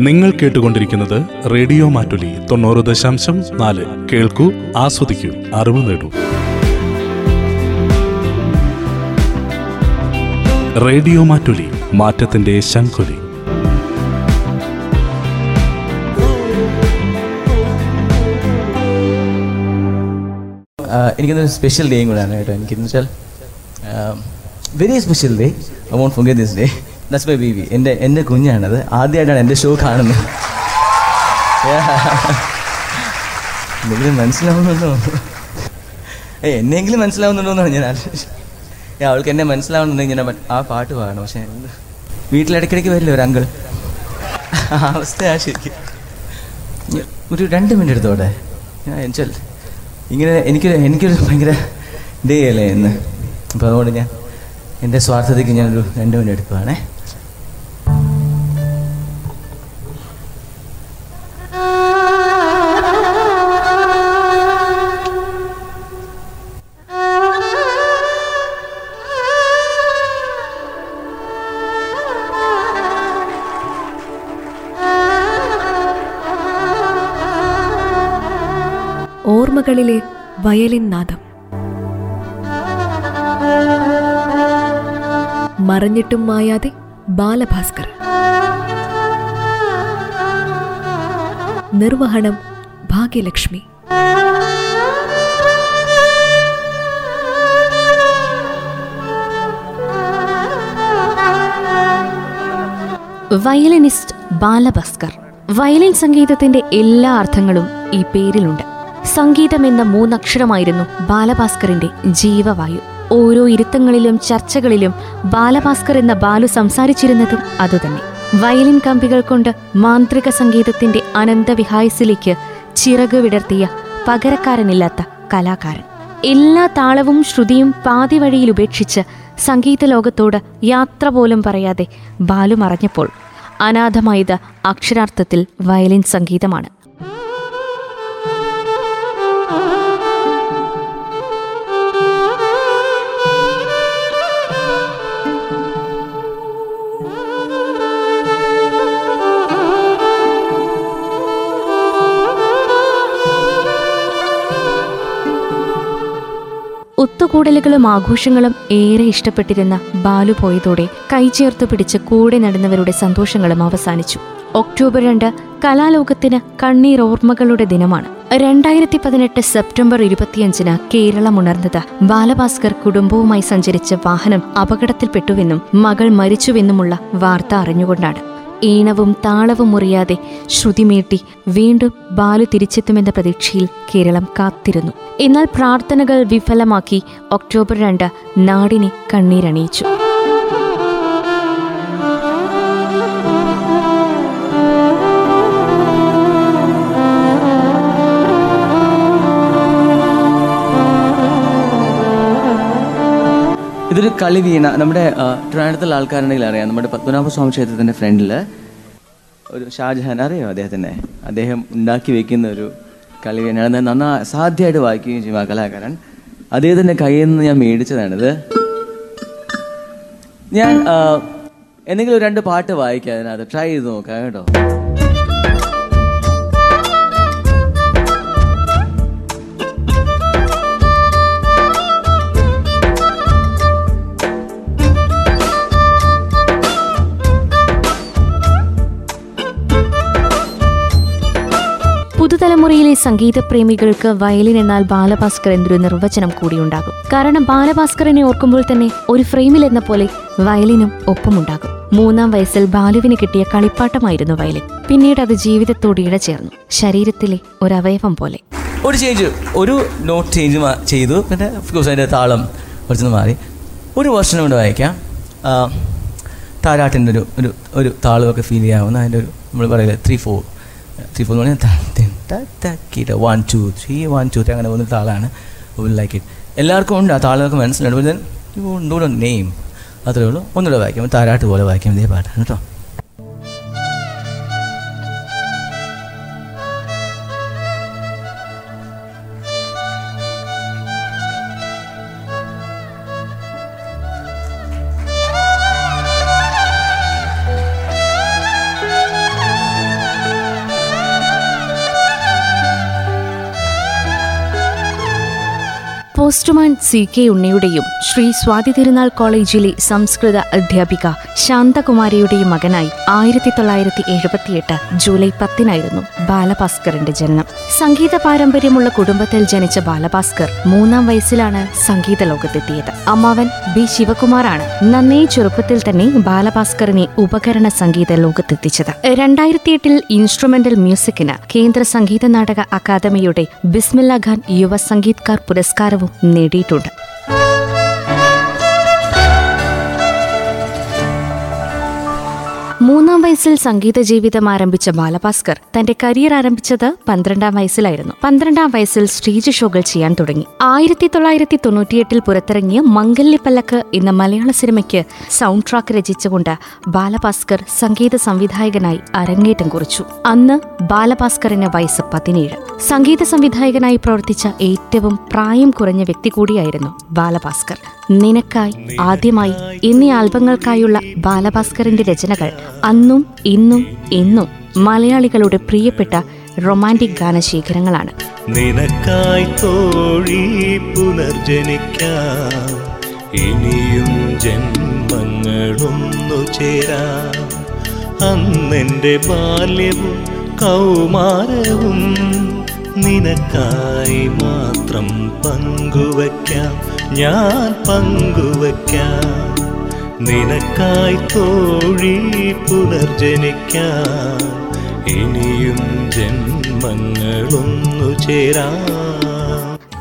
നിങ്ങൾ കേട്ടുകൊണ്ടിരിക്കുന്നത് റേഡിയോ മാറ്റുലി തൊണ്ണൂറ് ദശാംശം നാല്. കേൾക്കൂ ആസ്വദിക്കൂ അറിവ് നേടൂ. റേഡിയോ മാറ്റുലി മാറ്റത്തിന്റെ ശംഖുലി. എനിക്കിന്നൊരു സ്പെഷ്യൽ ഡേയും കൂടെയാണ് കേട്ടോ. വെച്ചാൽ very special day I won't forget this day that's my baby എന്റെ എന്റെ കുഞ്ഞാണത്. ആദ്യമായിട്ടാണ് എന്റെ ഷോ കാണുന്നത്. മനസ്സിലാവുന്നുണ്ടോ? ഏ എന്നെങ്കിലും മനസ്സിലാവുന്നുണ്ടോ എന്നാണ് ഞാൻ ഏ, അവൾക്ക് എന്നെ മനസ്സിലാവുന്നുണ്ടെങ്കിൽ ഞാൻ ആ പാട്ട് പാടണം. പക്ഷേ വീട്ടിലിടയ്ക്കിടയ്ക്ക് വരില്ല ഒരു അങ്കിൾ ആ അവസ്ഥയാ ശരിക്കും ഒരു രണ്ട് മിനിറ്റ് എടുത്തോടെ ഞാൻ എന്നുവെച്ചാൽ ഇങ്ങനെ എനിക്ക് എനിക്കൊരു ഭയങ്കര ഡേ അല്ലേ ഇന്ന്. അപ്പോൾ അതുകൊണ്ട് ഞാൻ എന്റെ സ്വാർത്ഥതയ്ക്ക് ഞാനൊരു രണ്ട് മിനിറ്റ് എടുക്കുവാണേ. ഓർമ്മകളിലെ വയലിൻ നാദം. മറഞ്ഞിട്ടും മായാതെ ബാലഭാസ്കർ. നിർവഹണം ഭാഗ്യലക്ഷ്മി. വയലിനിസ്റ്റ് ബാലഭാസ്കർ. വയലിൻ സംഗീതത്തിന്റെ എല്ലാ അർത്ഥങ്ങളും ഈ പേരിലുണ്ട്. സംഗീതം എന്ന മൂന്നക്ഷരമായിരുന്നു ബാലഭാസ്കറിന്റെ ജീവവായു. ഓരോ ഇരുത്തങ്ങളിലും ചർച്ചകളിലും ബാലഭാസ്കർ എന്ന ബാലു സംസാരിച്ചിരുന്നതും അതുതന്നെ. വയലിൻ കമ്പികൾ കൊണ്ട് മാന്ത്രിക സംഗീതത്തിന്റെ അനന്തവിഹായസിലേക്ക് ചിറക് വിടർത്തിയ പകരക്കാരനില്ലാത്ത കലാകാരൻ. എല്ലാ താളവും ശ്രുതിയും പാതി വഴിയിൽ ഉപേക്ഷിച്ച് സംഗീത ലോകത്തോട് യാത്ര പോലും പറയാതെ ബാലു മറഞ്ഞപ്പോൾ അനാഥമായത് അക്ഷരാർത്ഥത്തിൽ വയലിൻ സംഗീതമാണ്. ഒത്തുകൂടലുകളും ആഘോഷങ്ങളും ഏറെ ഇഷ്ടപ്പെട്ടിരുന്ന ബാലു പോയതോടെ കൈചേർത്ത് പിടിച്ച് കൂടെ നടന്നവരുടെ സന്തോഷങ്ങളും അവസാനിച്ചു. ഒക്ടോബർ രണ്ട് കലാലോകത്തിന് കണ്ണീർ ഓർമ്മകളുടെ ദിനമാണ്. രണ്ടായിരത്തി പതിനെട്ട് സെപ്റ്റംബർ ഇരുപത്തിയഞ്ചിന് കേരളം ഉണർന്നത് ബാലഭാസ്കർ കുടുംബവുമായി സഞ്ചരിച്ച വാഹനം അപകടത്തിൽപ്പെട്ടുവെന്നും മകൾ മരിച്ചുവെന്നുമുള്ള വാർത്ത അറിഞ്ഞുകൊണ്ടാണ്. ഈണവും താളവും മുറിയാതെ ശ്രുതിമേട്ടി വീണ്ടും ബാലു തിരിച്ചെത്തുമെന്ന പ്രതീക്ഷയിൽ കേരളം കാത്തിരുന്നു. എന്നാൽ പ്രാർത്ഥനകൾ വിഫലമാക്കി ഒക്ടോബർ രണ്ട് നാടിനെ കണ്ണീരണിയിച്ചു. കളി വീണ നമ്മുടെ ട്രിവാൻഡ്രത്തുള്ള ആൾക്കാരുണ്ടെങ്കിൽ അറിയാം. നമ്മുടെ പത്മനാഭ സ്വാമി ക്ഷേത്രത്തിന്റെ ഫ്രണ്ടിൽ ഒരു ഷാജഹാൻ അറിയോ അദ്ദേഹത്തിനെ? അദ്ദേഹം ഉണ്ടാക്കി വെക്കുന്ന ഒരു കളി വീണ. നന്നാ സാധ്യമായിട്ട് വായിക്കുകയും ചെയ്യും ആ കലാകാരൻ. അദ്ദേഹത്തിന്റെ കയ്യിൽ നിന്ന് ഞാൻ മേടിച്ചതാണിത്. ഞാൻ എന്തെങ്കിലും രണ്ട് പാട്ട് വായിക്കാം അതിനകത്ത്. ട്രൈ ചെയ്ത് നോക്കാം കേട്ടോ. സംഗീതപ്രേമികൾക്ക് വയലിൻ എന്നാൽ ബാലഭാസ്കർ എന്നൊരു നിർവചനം കൂടിയുണ്ടാകും. കാരണം ബാലഭാസ്കറിനെ ഓർക്കുമ്പോൾ തന്നെ ഒരു ഫ്രെയിമിൽ എന്ന പോലെ വയലിനും ഒപ്പമുണ്ടാകും. മൂന്നാം വയസ്സിൽ ബാലുവിന് കിട്ടിയ കളിപ്പാട്ടമായിരുന്നു വയലിൻ. പിന്നീട് അത് ജീവിതത്തോട് ഇഴചേർന്നു. ശരീരത്തിലെ ഒരവയവം പോലെ. ഒരു ചേഞ്ച് ഒരു നോട്ട് ചേഞ്ച് ചെയ്തു. പിന്നെ അതിന്റെ താളം കുറച്ചൊന്ന് മാറി. ഒരു വർഷം കൊണ്ട് വായിക്കാം. താരാട്ടിന്റെ ഒരു ഒരു ഒരു താളമൊക്കെ ഫീൽ ചെയ്യാവുന്ന അതിന്റെ ഒരു നമ്മൾ പറയില്ല ത്രീ ഫോർ ത്രീ ഫോർ എന്ന് പറഞ്ഞാൽ one two three one two three അങ്ങനെ പോകുന്ന വിൽ ലൈക്ക് ഇറ്റ് എല്ലാവർക്കും ഉണ്ട് ആ താളുകൾക്ക് മനസ്സിലുണ്ട്. ദെൻ യു ഡോ നെയിം അത്രേ ഉള്ളൂ. ഒന്നുകൂടെ വായിക്കാം. താരാട്ട് പോലെ വായിക്കാം ഇതേ പാട്ടാണ് കേട്ടോ. പോസ്റ്റ്മാൻ സി കെ ഉണ്ണിയുടെയും ശ്രീ സ്വാതി തിരുനാൾ കോളേജിലെ സംസ്കൃത അധ്യാപിക ശാന്തകുമാരിയുടെയും മകനായി ആയിരത്തി തൊള്ളായിരത്തി എഴുപത്തിയെട്ട് ജൂലൈ പത്തിനായിരുന്നു ബാലഭാസ്കറിന്റെ ജനനം. സംഗീത പാരമ്പര്യമുള്ള കുടുംബത്തിൽ ജനിച്ച ബാലഭാസ്കർ മൂന്നാം വയസ്സിലാണ് സംഗീത ലോകത്തെത്തിയത്. അമ്മാവൻ ബി ശിവകുമാറാണ് നന്നേ ചെറുപ്പത്തിൽ തന്നെ ബാലഭാസ്കറിനെ ഉപകരണ സംഗീത ലോകത്തെത്തിച്ചത്. രണ്ടായിരത്തി എട്ടിൽ ഇൻസ്ട്രുമെന്റൽ മ്യൂസിക്കിന് കേന്ദ്ര സംഗീത നാടക അക്കാദമിയുടെ ബിസ്മില്ല ഖാൻ യുവ സംഗീത്കാർ പുരസ്കാരവും നേടിയിട്ടുണ്ട്. മൂന്നാം വയസ്സിൽ സംഗീത ജീവിതം ആരംഭിച്ച ബാലഭാസ്കർ തന്റെ കരിയർ ആരംഭിച്ചത് പന്ത്രണ്ടാം വയസ്സിലായിരുന്നു. പന്ത്രണ്ടാം വയസ്സിൽ സ്റ്റേജ് ഷോകൾ ചെയ്യാൻ തുടങ്ങി. ആയിരത്തി തൊള്ളായിരത്തി തൊണ്ണൂറ്റിയെട്ടിൽ പുറത്തിറങ്ങിയ മംഗല്യപ്പല്ലക്ക് എന്ന മലയാള സിനിമയ്ക്ക് സൗണ്ട് ട്രാക്ക് രചിച്ചുകൊണ്ട് ബാലഭാസ്കർ സംഗീത സംവിധായകനായി അരങ്ങേറ്റം കുറിച്ചു. അന്ന് ബാലഭാസ്കറിന് വയസ്സ് പതിനേഴ്. സംഗീത സംവിധായകനായി പ്രവർത്തിച്ച ഏറ്റവും പ്രായം കുറഞ്ഞ വ്യക്തി കൂടിയായിരുന്നു ബാലഭാസ്കർ. നിനക്കായി ആദ്യമായി എന്നീ ആൽബങ്ങൾക്കായുള്ള ബാലഭാസ്കറിന്റെ രചനകൾ അന്നും ഇന്നും എന്നും മലയാളികളുടെ പ്രിയപ്പെട്ട റൊമാന്റിക് ഗാനശേഖരങ്ങളാണ്. നിനക്കായി തോഴി പുനർജനിക്കാം. ഇനിയും ജന്മങ്ങളൊന്നു ചേരാം. അന്നെന്റെ ബാല്യവും കൗമാരവും നിനക്കായി മാത്രം പങ്കുവയ്ക്കാം. ഞാൻ പങ്കുവയ്ക്കാം. നിനക്കായി തോഴി പുനർജനിക്കാൻ ഇനിയും ജന്മങ്ങളൊന്നു ചേരാ.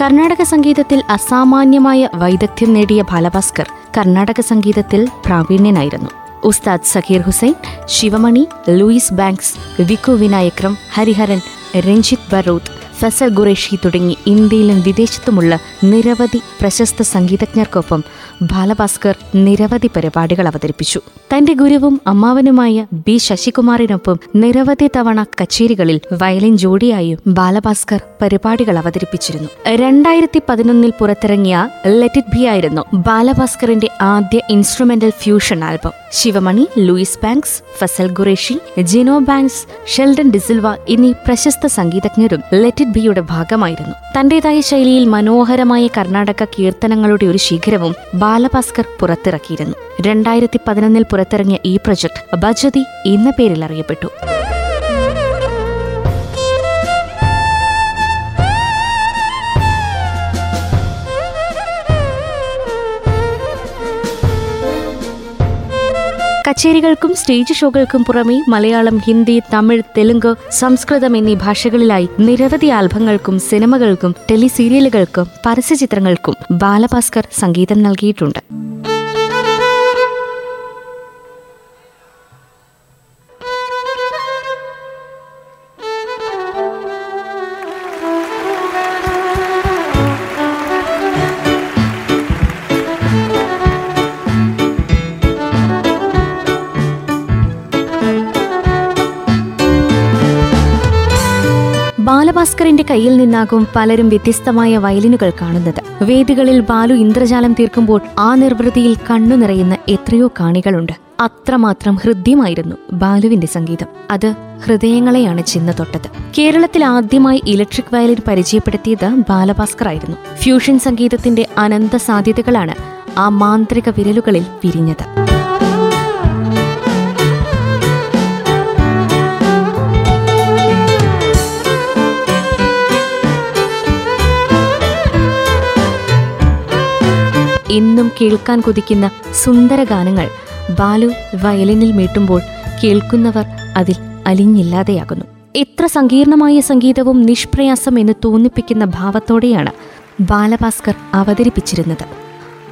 കർണാടക സംഗീതത്തിൽ അസാമാന്യമായ വൈദഗ്ധ്യം നേടിയ ബാലഭാസ്കർ കർണാടക സംഗീതത്തിൽ പ്രാവീണ്യനായിരുന്നു. ഉസ്താദ് സഖീർ ഹുസൈൻ ശിവമണി ലൂയിസ് ബാങ്ക്സ് വിക്കു വിനായക്രം ഹരിഹരൻ രഞ്ജിത്ത് ബറൂത്ത് ഫസൽ ഖുറേഷി തുടങ്ങി ഇന്ത്യയിലും വിദേശത്തുമുള്ള നിരവധി പ്രശസ്ത സംഗീതജ്ഞർക്കൊപ്പം ബാലഭാസ്കർ നിരവധി പരിപാടികൾ അവതരിപ്പിച്ചു. തന്റെ ഗുരുവും അമ്മാവനുമായ ബി ശശികുമാറിനൊപ്പം നിരവധി തവണ കച്ചേരികളിൽ വയലിൻ ജോഡിയായും ബാലഭാസ്കർ പരിപാടികൾ അവതരിപ്പിച്ചിരുന്നു. രണ്ടായിരത്തി പതിനൊന്നിൽ പുറത്തിറങ്ങിയ ലെറ്റ് ഇറ്റ് ബി ആയിരുന്നു ബാലഭാസ്കറിന്റെ ആദ്യ instrumental fusion album. Sivamani Louis Banks Fazal Qureshi Gino Banks Sheldon D'Silva എന്നീ പ്രശസ്ത സംഗീതജ്ഞരും ലെറ്റ് ബിയുടെ ഭാഗമായിരുന്നു. തന്റേതായ ശൈലിയിൽ മനോഹരമായ കർണാടക കീർത്തനങ്ങളുടെ ഒരു ശിഖരവും ബാലഭാസ്കർ പുറത്തിറക്കിയിരുന്നു. രണ്ടായിരത്തി പതിനൊന്നിൽ പുറത്തിറങ്ങിയ ഈ പ്രൊജക്ട് ബജതി എന്ന പേരിൽ അറിയപ്പെട്ടു. കച്ചേരികൾക്കും സ്റ്റേജ് ഷോകൾക്കും പുറമെ മലയാളം ഹിന്ദി തമിഴ് തെലുങ്ക് സംസ്കൃതം എന്നീ ഭാഷകളിലായി നിരവധി ആൽബങ്ങൾക്കും സിനിമകൾക്കും ടെലിസീരിയലുകൾക്കും പരസ്യചിത്രങ്ങൾക്കും ബാലഭാസ്കർ സംഗീതം നൽകിയിട്ടുണ്ട്. ബാലഭാസ്കറിന്റെ കയ്യിൽ നിന്നാകും പലരും വ്യത്യസ്തമായ വയലിനുകൾ കാണുന്നത്. വേദികളിൽ ബാലു ഇന്ദ്രജാലം തീർക്കുമ്പോൾ ആ നിർവൃതിയിൽ കണ്ണു നിറയുന്ന എത്രയോ കാണികളുണ്ട്. അത്രമാത്രം ഹൃദ്യമായിരുന്നു ബാലുവിന്റെ സംഗീതം. അത് ഹൃദയങ്ങളെയാണ് ചിന്ന തൊട്ടത്. കേരളത്തിൽ ആദ്യമായി ഇലക്ട്രിക് വയലിൻ പരിചയപ്പെടുത്തിയത് ബാലഭാസ്കർ ആയിരുന്നു ഫ്യൂഷൻ സംഗീതത്തിന്റെ അനന്ത സാധ്യതകളാണ് ആ മാന്ത്രിക വിരലുകളിൽ വിരിഞ്ഞത്. എന്നും കേൾക്കാൻ കൊതിക്കുന്ന സുന്ദര ഗാനങ്ങൾ ബാലു വയലിനിൽ മീട്ടുമ്പോൾ കേൾക്കുന്നവർ അതിൽ അലിഞ്ഞില്ലാതെയാകുന്നു. എത്ര സങ്കീർണമായ സംഗീതവും നിഷ്പ്രയാസം എന്ന് തോന്നിപ്പിക്കുന്ന ഭാവത്തോടെയാണ് ബാലഭാസ്കർ അവതരിപ്പിച്ചിരുന്നത്.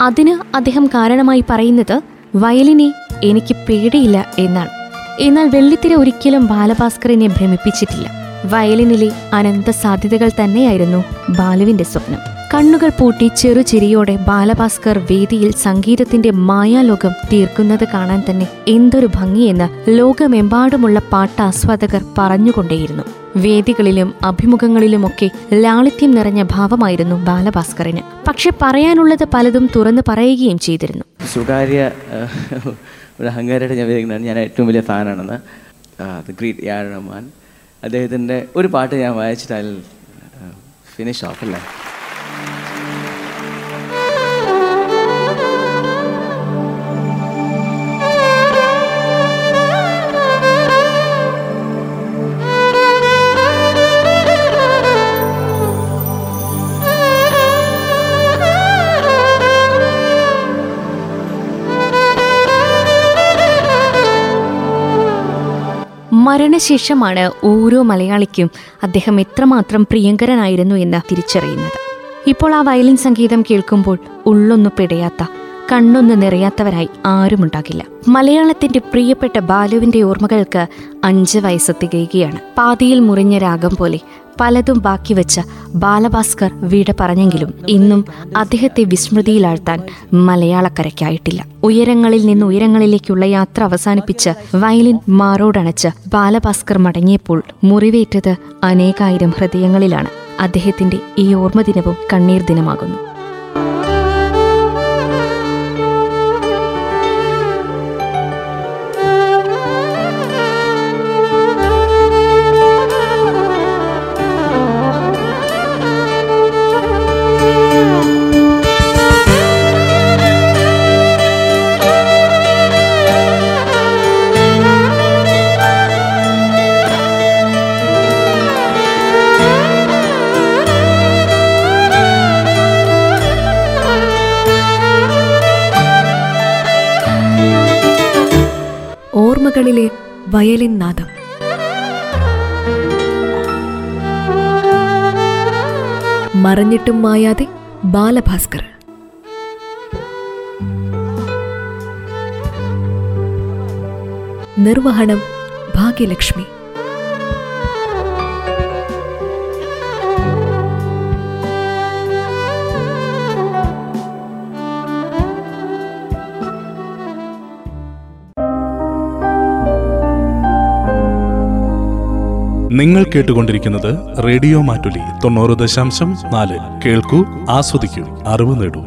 അതിന് അദ്ദേഹം കാരണമായി പറയുന്നത് വയലിനെ എനിക്ക് പേടിയില്ല എന്നാണ്. എന്നാൽ വെള്ളിത്തിര ഒരിക്കലും ബാലഭാസ്കറിനെ ഭ്രമിപ്പിച്ചിട്ടില്ല. വയലിനിലെ അനന്ത സാധ്യതകൾ തന്നെയായിരുന്നു ബാലുവിന്റെ സ്വപ്നം. കണ്ണുകൾ പൂട്ടി ചെറുചിരിയോടെ ബാലഭാസ്കർ വേദിയിൽ സംഗീതത്തിന്റെ മായാലോകം തീർക്കുന്നത് കാണാൻ തന്നെ എന്തൊരു ഭംഗിയെന്ന് ലോകമെമ്പാടുമുള്ള പാട്ടാസ്വാദകർ പറഞ്ഞുകൊണ്ടേയിരുന്നു. വേദികളിലും അഭിമുഖങ്ങളിലുമൊക്കെ ലാളിത്യം നിറഞ്ഞ ഭാവമായിരുന്നു ബാലഭാസ്കറിന്. പക്ഷെ പറയാനുള്ളത് പലതും തുറന്നു പറയുകയും ചെയ്തിരുന്നു. സ്വകാര്യ ഞാൻ ഞാൻ ഏറ്റവും വലിയ ഫാനാണെന്ന്. അദ്ദേഹത്തിന്റെ ഒരു പാട്ട് ഞാൻ വായിച്ചിട്ട് അതിൽ ഫിനിഷ് ഓഫ് അല്ലേ മരണശേഷമാണ് ഓരോ മലയാളിക്കും അദ്ദേഹം എത്രമാത്രം പ്രിയങ്കരനായിരുന്നു എന്ന് തിരിച്ചറിയുന്നത്. ഇപ്പോൾ ആ വയലിൻ സംഗീതം കേൾക്കുമ്പോൾ ഉള്ളൊന്നു പിടയാത്ത കണ്ണൊന്ന് നിറയാത്തവരായി ആരുമുണ്ടാകില്ല. മലയാളത്തിന്റെ പ്രിയപ്പെട്ട ബാലുവിന്റെ ഓർമ്മകൾക്ക് അഞ്ച് വയസ്സ് തികയുകയാണ്. പാതിയിൽ മുറിഞ്ഞ രാഗം പോലെ പലതും ബാക്കി വെച്ച ബാലഭാസ്കർ വീട് പറഞ്ഞെങ്കിലും ഇന്നും അദ്ദേഹത്തെ വിസ്മൃതിയിലാഴ്ത്താൻ മലയാളക്കരയ്ക്കായിട്ടില്ല. ഉയരങ്ങളിൽ നിന്ന് ഉയരങ്ങളിലേക്കുള്ള യാത്ര അവസാനിപ്പിച്ച് വയലിൻ മാറോടണച്ച് ബാലഭാസ്കർ മടങ്ങിയപ്പോൾ മുറിവേറ്റത് അനേകായിരം ഹൃദയങ്ങളിലാണ്. അദ്ദേഹത്തിന്റെ ഈ ഓർമ്മ ദിനവും കണ്ണീർ ദിനമാകുന്നു വയലിൻ നാദം മറഞ്ഞിട്ടും മായാതെ ബാലഭാസ്കർ. നിർവഹണം ഭാഗ്യലക്ഷ്മി. നിങ്ങൾ കേട്ടുകൊണ്ടിരിക്കുന്നത് റേഡിയോ മാറ്റുലി തൊണ്ണൂറ് ദശാംശം നാല്. കേൾക്കൂ ആസ്വദിക്കൂ അറിവ് നേടൂ.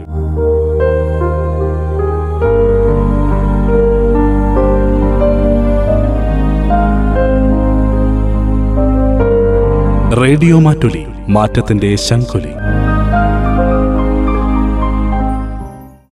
റേഡിയോ മാറ്റുലി മാറ്റത്തിന്റെ ശംഖുലി.